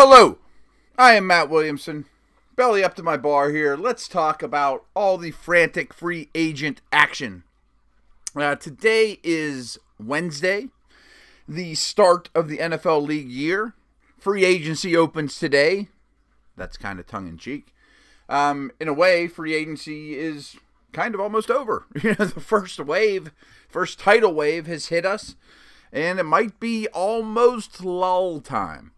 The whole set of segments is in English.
Hello. I am Matt Williamson. Belly up to my bar here. Let's talk about all the frantic free agent action. Uh, today is Wednesday, the start of the NFL league year. Free agency opens today. That's kind of tongue in cheek. Um, in a way, free agency is kind of almost over. You know, the first wave, first tidal wave has hit us, and it might be almost lull time.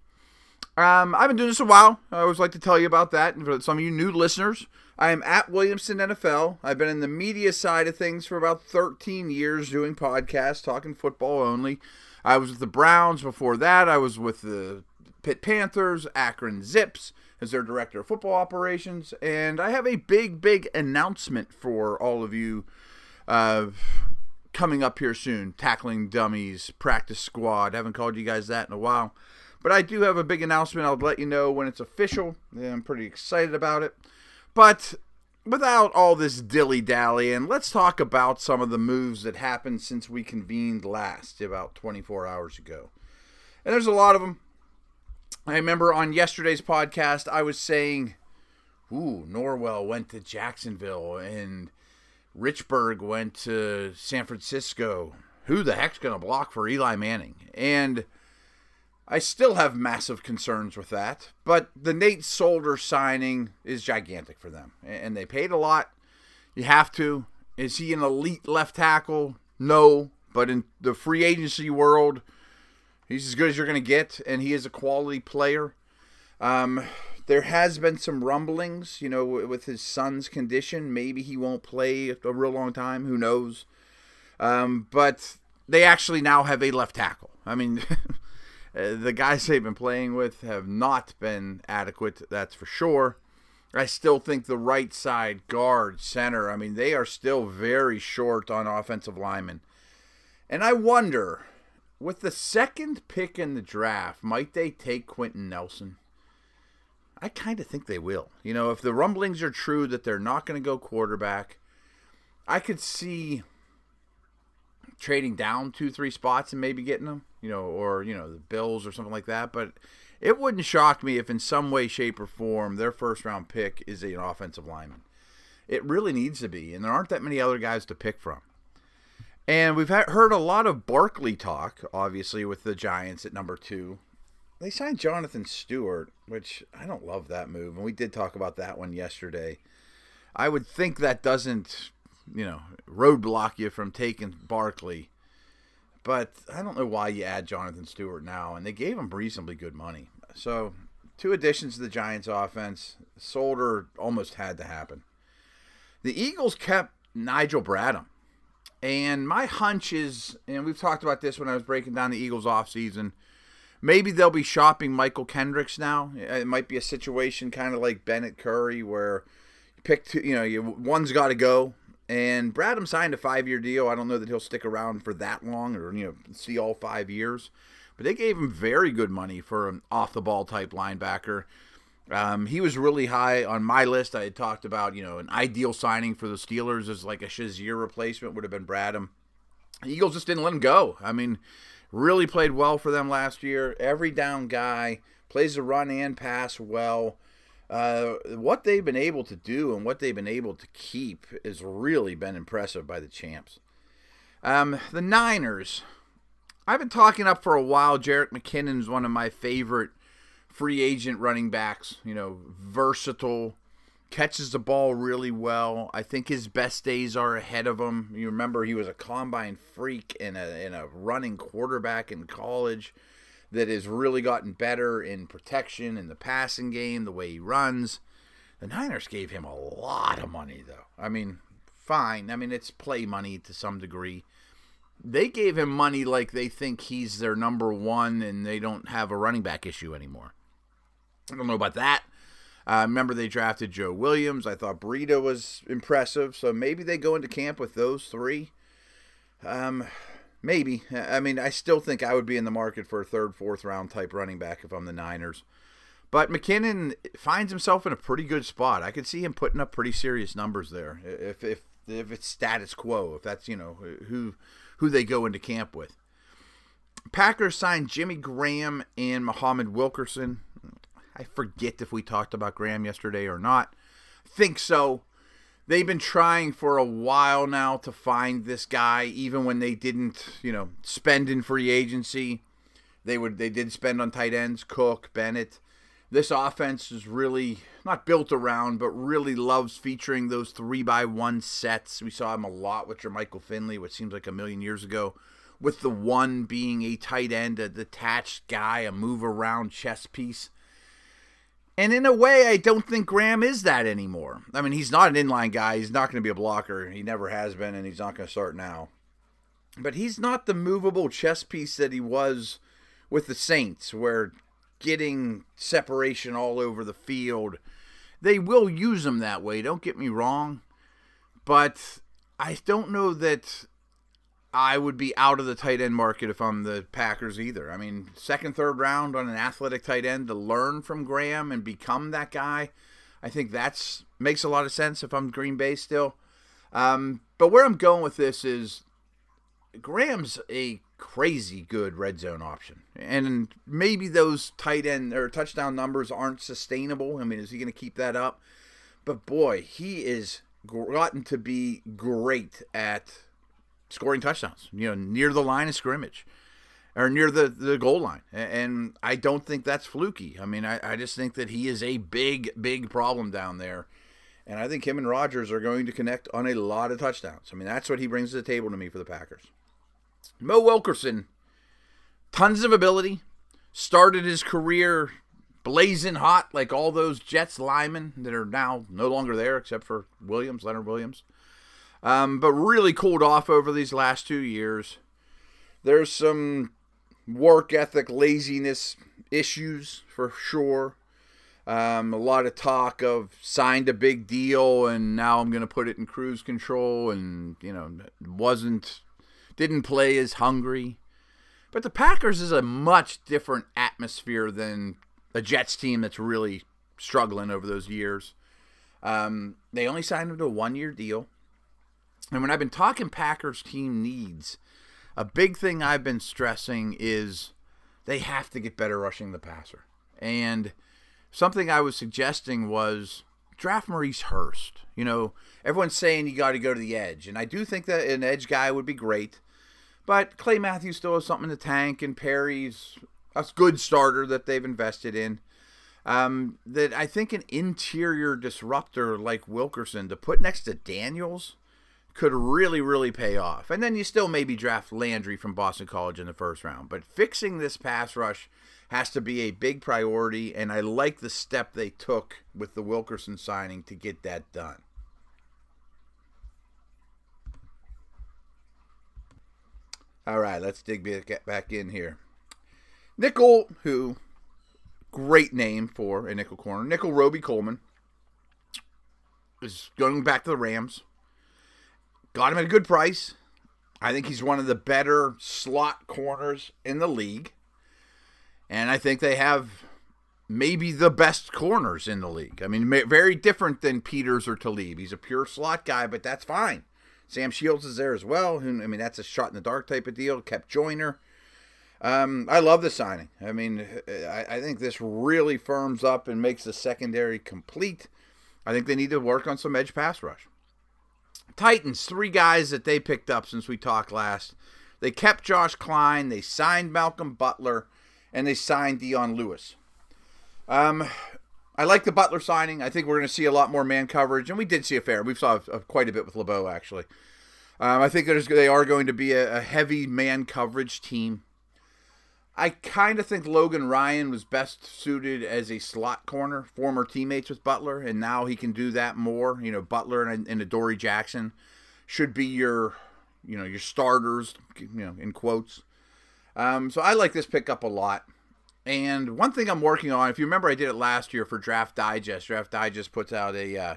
Um, I've been doing this a while. I always like to tell you about that. And for some of you new listeners, I am at Williamson NFL. I've been in the media side of things for about 13 years doing podcasts, talking football only. I was with the Browns before that. I was with the Pitt Panthers, Akron Zips as their director of football operations. And I have a big, big announcement for all of you uh, coming up here soon. Tackling Dummies, Practice Squad. I haven't called you guys that in a while. But I do have a big announcement. I'll let you know when it's official. Yeah, I'm pretty excited about it. But without all this dilly dally, and let's talk about some of the moves that happened since we convened last, about 24 hours ago. And there's a lot of them. I remember on yesterday's podcast, I was saying, Ooh, Norwell went to Jacksonville and Richburg went to San Francisco. Who the heck's going to block for Eli Manning? And I still have massive concerns with that, but the Nate Solder signing is gigantic for them, and they paid a lot. You have to. Is he an elite left tackle? No, but in the free agency world, he's as good as you're going to get, and he is a quality player. Um, there has been some rumblings, you know, with his son's condition. Maybe he won't play a real long time. Who knows? Um, but they actually now have a left tackle. I mean. Uh, the guys they've been playing with have not been adequate, that's for sure. I still think the right side, guard, center, I mean, they are still very short on offensive linemen. And I wonder, with the second pick in the draft, might they take Quenton Nelson? I kind of think they will. You know, if the rumblings are true that they're not going to go quarterback, I could see trading down two, three spots and maybe getting them, you know, or, you know, the Bills or something like that. But it wouldn't shock me if in some way, shape, or form their first round pick is an offensive lineman. It really needs to be, and there aren't that many other guys to pick from. And we've heard a lot of Barkley talk, obviously, with the Giants at number two. They signed Jonathan Stewart, which I don't love that move, and we did talk about that one yesterday. I would think that doesn't you know, roadblock you from taking Barkley. But I don't know why you add Jonathan Stewart now, and they gave him reasonably good money. So, two additions to the Giants' offense. Solder almost had to happen. The Eagles kept Nigel Bradham. And my hunch is, and we've talked about this when I was breaking down the Eagles offseason, maybe they'll be shopping Mychal Kendricks now. It might be a situation kind of like Bennett Curry where you pick two, you know, you, one's got to go and Bradham signed a five-year deal. I don't know that he'll stick around for that long, or you know, see all five years. But they gave him very good money for an off-the-ball type linebacker. Um, he was really high on my list. I had talked about, you know, an ideal signing for the Steelers as like a Shazier replacement would have been Bradham. The Eagles just didn't let him go. I mean, really played well for them last year. Every down guy plays the run and pass well. Uh, what they've been able to do and what they've been able to keep has really been impressive by the champs. Um, the Niners. I've been talking up for a while. Jerick McKinnon is one of my favorite free agent running backs. You know, versatile, catches the ball really well. I think his best days are ahead of him. You remember he was a combine freak and a, and a running quarterback in college that has really gotten better in protection in the passing game, the way he runs. The Niners gave him a lot of money, though. I mean, fine. I mean, it's play money to some degree. They gave him money like they think he's their number one and they don't have a running back issue anymore. I don't know about that. Uh, remember they drafted Joe Williams. I thought Breida was impressive. So maybe they go into camp with those three. Um, Maybe. I mean, I still think I would be in the market for a third, fourth round type running back if I'm the Niners. But McKinnon finds himself in a pretty good spot. I could see him putting up pretty serious numbers there if if if it's status quo, if that's you know who who they go into camp with. Packers signed Jimmy Graham and Muhammad Wilkerson. I forget if we talked about Graham yesterday or not. think so. They've been trying for a while now to find this guy, even when they didn't, you know, spend in free agency. They would they did spend on tight ends, Cook, Bennett. This offense is really not built around, but really loves featuring those three by one sets. We saw him a lot with Jermichael Finley, which seems like a million years ago, with the one being a tight end, a detached guy, a move around chess piece. And in a way, I don't think Graham is that anymore. I mean, he's not an inline guy. He's not going to be a blocker. He never has been, and he's not going to start now. But he's not the movable chess piece that he was with the Saints, where getting separation all over the field. They will use him that way, don't get me wrong. But I don't know that I would be out of the tight end market if I'm the Packers either. I mean, second, third round on an athletic tight end to learn from Graham and become that guy. I think that's makes a lot of sense if I'm Green Bay still. Um, but where I'm going with this is Graham's a crazy good red zone option. And maybe those tight end or touchdown numbers aren't sustainable. I mean, is he going to keep that up? But boy, he is gotten to be great at scoring touchdowns, you know, near the line of scrimmage or near the, the goal line. And I don't think that's fluky. I mean, I, I just think that he is a big, big problem down there. And I think him and Rodgers are going to connect on a lot of touchdowns. I mean, that's what he brings to the table to me for the Packers. Mo Wilkerson, tons of ability, started his career blazing hot like all those Jets linemen that are now no longer there except for Williams, Leonard Williams. Um, but really cooled off over these last two years. There's some work ethic, laziness issues for sure. Um, a lot of talk of signed a big deal and now I'm going to put it in cruise control and, you know, wasn't didn't play as hungry. But the Packers is a much different atmosphere than a Jets team that's really struggling over those years. Um, they only signed him to a one year deal. And when I've been talking Packers team needs, a big thing I've been stressing is they have to get better rushing the passer. And something I was suggesting was draft Maurice Hurst. You know, everyone's saying you got to go to the edge, and I do think that an edge guy would be great. But Clay Matthews still has something in the tank, and Perry's a good starter that they've invested in. Um, that I think an interior disruptor like Wilkerson to put next to Daniels could really, really pay off. And then you still maybe draft Landry from Boston College in the first round. But fixing this pass rush has to be a big priority, and I like the step they took with the Wilkerson signing to get that done. All right, let's dig back, in here. Nickel, who, great name for a nickel corner. Nickell Robey Coleman is going back to the Rams. Got him at a good price. I think he's one of the better slot corners in the league. And I think they have maybe the best corners in the league. I mean, very different than Peters or Talib. He's a pure slot guy, but that's fine. Sam Shields is there as well. I mean, that's a shot in the dark type of deal. Kept Joyner. Um, I love the signing. I mean, I, I, think this really firms up and makes the secondary complete. I think they need to work on some edge pass rush. Titans, three guys that they picked up since we talked last. They kept Josh Kline, they signed Malcolm Butler, and they signed Dion Lewis. Um, I like the Butler signing. I think we're going to see a lot more man coverage, and we did see a fair. We saw a, a, quite a bit with LeBeau actually. Um, I think they are going to be a, a heavy man coverage team. I kind of think Logan Ryan was best suited as a slot corner, former teammates with Butler, and now he can do that more. You know, Butler and, and Adoree Jackson should be your, you know, your starters, you know, in quotes. Um, so I like this pickup a lot. And one thing I'm working on, if you remember, I did it last year for Draft Digest. Draft Digest puts out a uh,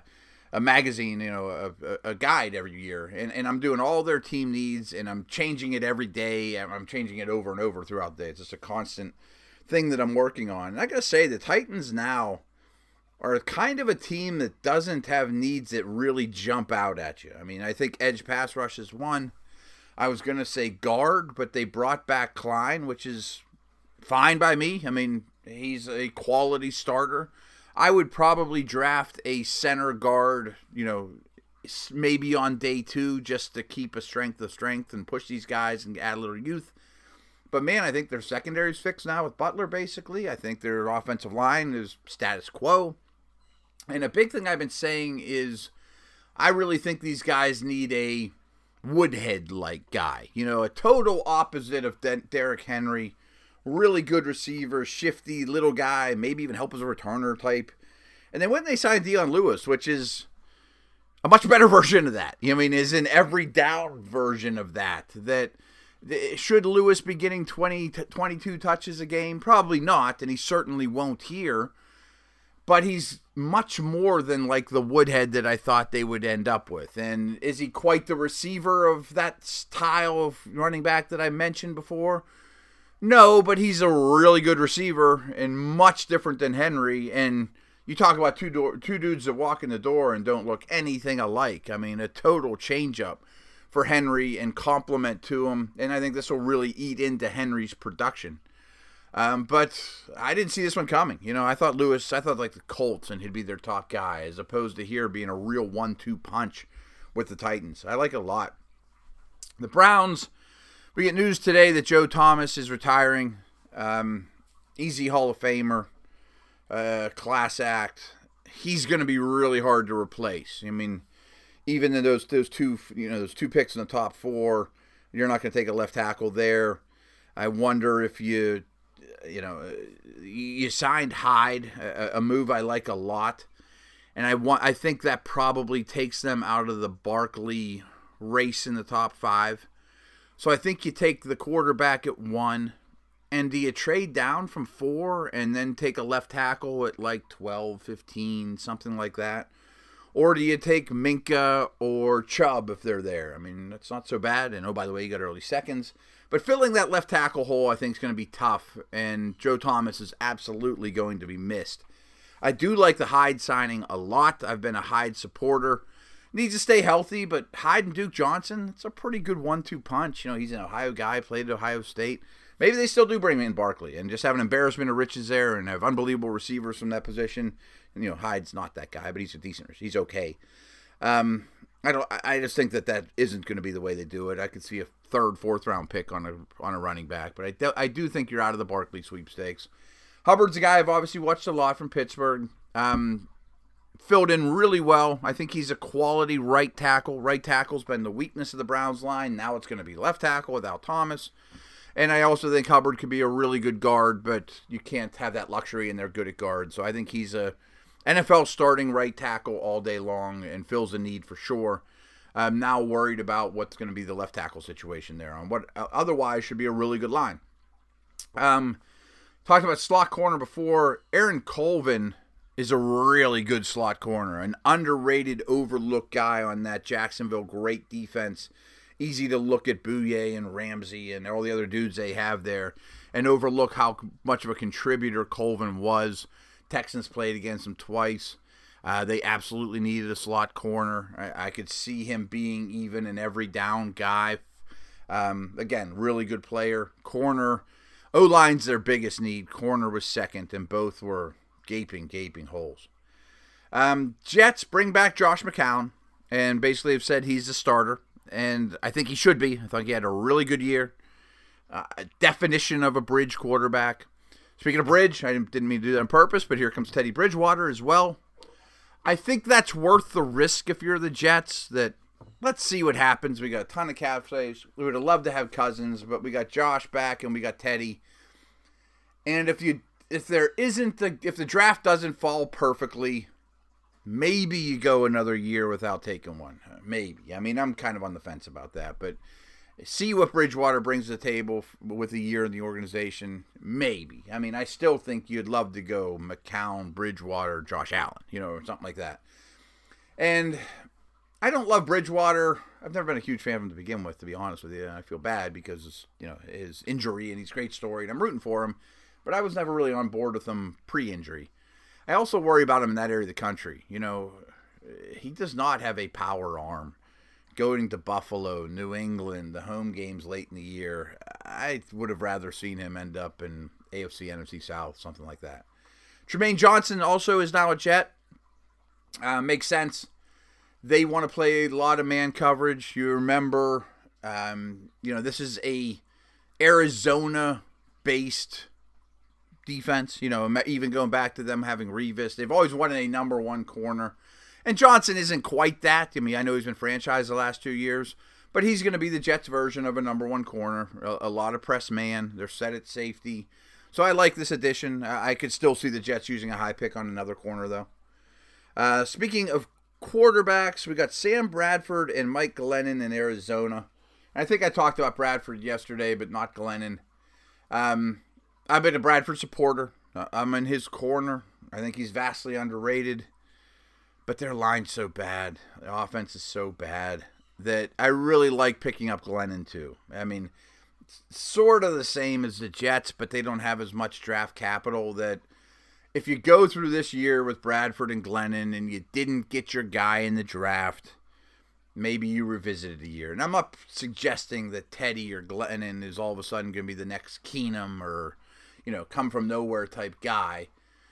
a magazine, you know, a, a, guide every year, and, and I'm doing all their team needs, and I'm changing it every day, I'm changing it over and over throughout the day. It's just a constant thing that I'm working on. And I gotta say, the Titans now are kind of a team that doesn't have needs that really jump out at you. I mean, I think edge pass rush is one. I was gonna say guard, but they brought back Kline, which is fine by me. I mean, He's a quality starter. I would probably draft a center guard, you know, maybe on day two just to keep a strength of strength and push these guys and add a little youth. But man, I think their secondary's fixed now with Butler. Basically, I think their offensive line is status quo. And a big thing I've been saying is, I really think these guys need a Woodhead like guy. You know, a total opposite of De- Derrick Henry. Really good receiver, shifty little guy, maybe even help as a returner type. And then when they signed Dion Lewis, which is a much better version of that. You know, I mean, is an every down version of that. That should Lewis be getting 20 22 touches a game? Probably not, and he certainly won't here. But he's much more than like the Woodhead that I thought they would end up with. And is he quite the receiver of that style of running back that I mentioned before? No, but he's a really good receiver and much different than Henry. And you talk about two two dudes that walk in the door and don't look anything alike. I mean, a total changeup for Henry and compliment to him, and I think this will really eat into Henry's production. Um, but I didn't see this one coming. You know, I thought Lewis, I thought like the Colts and he'd be their top guy, as opposed to here being a real one-two punch with the Titans. I like it a lot. The Browns, we get news today that Joe Thomas is retiring. Um, easy Hall of Famer uh, class act, he's going to be really hard to replace. I mean, even in those those two you know those two picks in the top four, you're not going to take a left tackle there. I wonder if you you know you signed Hyde, a, a move I like a lot, and I want I think that probably takes them out of the Barkley race in the top five. So I think you take the quarterback at one and do you trade down from four and then take a left tackle at like 12, 15, something like that? Or do you take Minkah or Chubb if they're there? I mean, that's not so bad. And oh, by the way, you got early seconds. But filling that left tackle hole, I think, is going to be tough. And Joe Thomas is absolutely going to be missed. I do like the Hyde signing a lot. I've been a Hyde supporter. Needs to stay healthy, but Hyde and Duke Johnson, it's a pretty good one two punch. You know, he's an Ohio guy, played at Ohio State. Maybe they still do bring in Barkley and just have an embarrassment of riches there and have unbelievable receivers from that position. And, you know, Hyde's not that guy, but he's a decent. He's okay. Um, I don't. I just think that that isn't going to be the way they do it. I could see a third, fourth round pick on a on a running back, but I do, I do think you're out of the Barkley sweepstakes. Hubbard's a guy I've obviously watched a lot from Pittsburgh. Um, filled in really well. I think he's a quality right tackle. Right tackle's been the weakness of the Browns line. Now it's going to be left tackle without Thomas. And I also think Hubbard could be a really good guard, but you can't have that luxury, and they're good at guard. So I think he's a NFL starting right tackle all day long and fills the need for sure. I'm now worried about what's going to be the left tackle situation there on what otherwise should be a really good line. Um, talked about slot corner before. Aaron Colvin is a really good slot corner, an underrated, overlooked guy on that Jacksonville great defense easy to look at Bouye and Ramsey and all the other dudes they have there and overlook how much of a contributor Colvin was. Texans played against him twice. Uh, they absolutely needed a slot corner. I, I, could see him being even an every down guy. Um, again, really good player. Corner, O line's their biggest need. Corner was second, and both were gaping, gaping holes. Um, Jets bring back Josh McCown and basically have said he's the starter and I think he should be. I thought he had a really good year. Uh, definition of a bridge quarterback. Speaking of bridge, I didn't mean to do that on purpose, but here comes Teddy Bridgewater as well. I think that's worth the risk if you're the Jets. That let's see what happens. We got a ton of cap space. We would have loved to have Cousins, but we got Josh back and we got Teddy. And if you if there isn't the if the draft doesn't fall perfectly, Maybe you go another year without taking one. Maybe. I mean, I'm kind of on the fence about that, but see what Bridgewater brings to the table with a year in the organization. Maybe. I mean, I still think you'd love to go McCown, Bridgewater, Josh Allen, you know, or something like that. And I don't love Bridgewater. I've never been a huge fan of him to begin with, to be honest with you. I feel bad because you know his injury and he's a great story, and I'm rooting for him. But I was never really on board with him pre-injury. I also worry about him in that area of the country. You know, he does not have a power arm. Going to Buffalo, New England, the home games late in the year, I would have rather seen him end up in AFC, NFC South, something like that. Trumaine Johnson also is now a Jet. Uh, makes sense. They want to play a lot of man coverage. You remember, um, you know, this is a Arizona-based defense. You know, even going back to them having Revis, they've always wanted a number one corner. And Johnson isn't quite that. I mean, I know he's been franchised the last two years, but he's going to be the Jets' version of a number one corner. A, a, lot of press man. They're set at safety. So I like this addition. I could still see the Jets using a high pick on another corner, though. Uh, speaking of quarterbacks, we got Sam Bradford and Mike Glennon in Arizona. I think I talked about Bradford yesterday, but not Glennon. Um, I've been a Bradford supporter. Uh, I'm in his corner. I think he's vastly underrated but their line's so bad. The offense is so bad that I really like picking up Glennon too. I mean, sort of the same as the Jets, but they don't have as much draft capital that if you go through this year with Bradford and Glennon and you didn't get your guy in the draft, maybe you revisit it a year. And I'm not suggesting that Teddy or Glennon is all of a sudden going to be the next Keenum or, you know, come from nowhere type guy.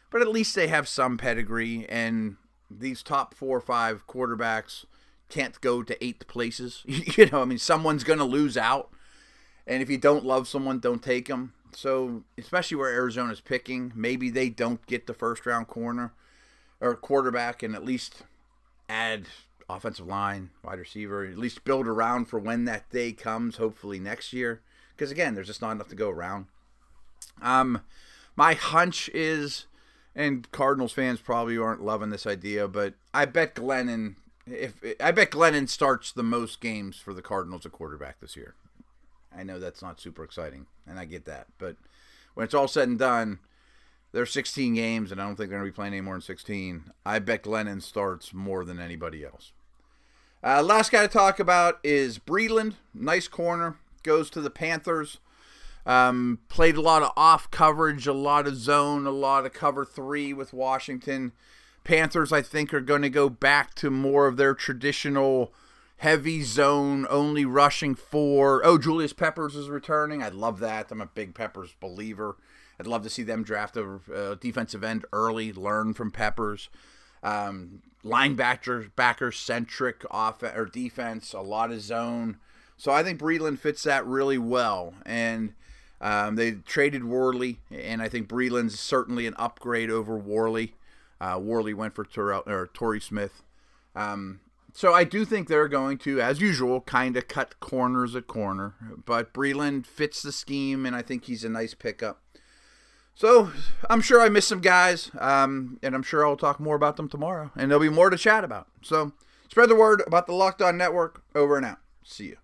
But at least they have some pedigree and these top four or five quarterbacks can't go to eighth places. you know, I mean, someone's going to lose out. And if you don't love someone, don't take them. So, especially where Arizona's picking, maybe they don't get the first round corner or quarterback and at least add offensive line, wide receiver, at least build around for when that day comes, hopefully next year. Because again, there's just not enough to go around. Um, my hunch is and Cardinals fans probably aren't loving this idea, but I bet Glennon if I bet Glennon starts the most games for the Cardinals at quarterback this year. I know that's not super exciting, and I get that, but when it's all said and done, there's 16 games, and I don't think they're going to be playing any more than 16. I bet Glennon starts more than anybody else. Uh, last guy to talk about is Breeland. Nice corner. Goes to the Panthers. Um, played a lot of off coverage, a lot of zone, a lot of cover three with Washington. Panthers, I think, are going to go back to more of their traditional heavy zone, only rushing four. Oh, Julius Peppers is returning. I love that. I'm a big Peppers believer. I'd love to see them draft a, defensive end early, learn from Peppers. Um, linebacker, backer centric off or defense, a lot of zone. So I think Breeland fits that really well. And um, they traded Worley, and I think Breeland's certainly an upgrade over Worley. Uh, Worley went for Torrell, or Torrey Smith. Um, so I do think they're going to, as usual, kind of cut corners at corner. But Breeland fits the scheme, and I think he's a nice pickup. So I'm sure I missed some guys, um, and I'm sure I'll talk more about them tomorrow, and there'll be more to chat about. So spread the word about the Locked On Network. Over and out. See you.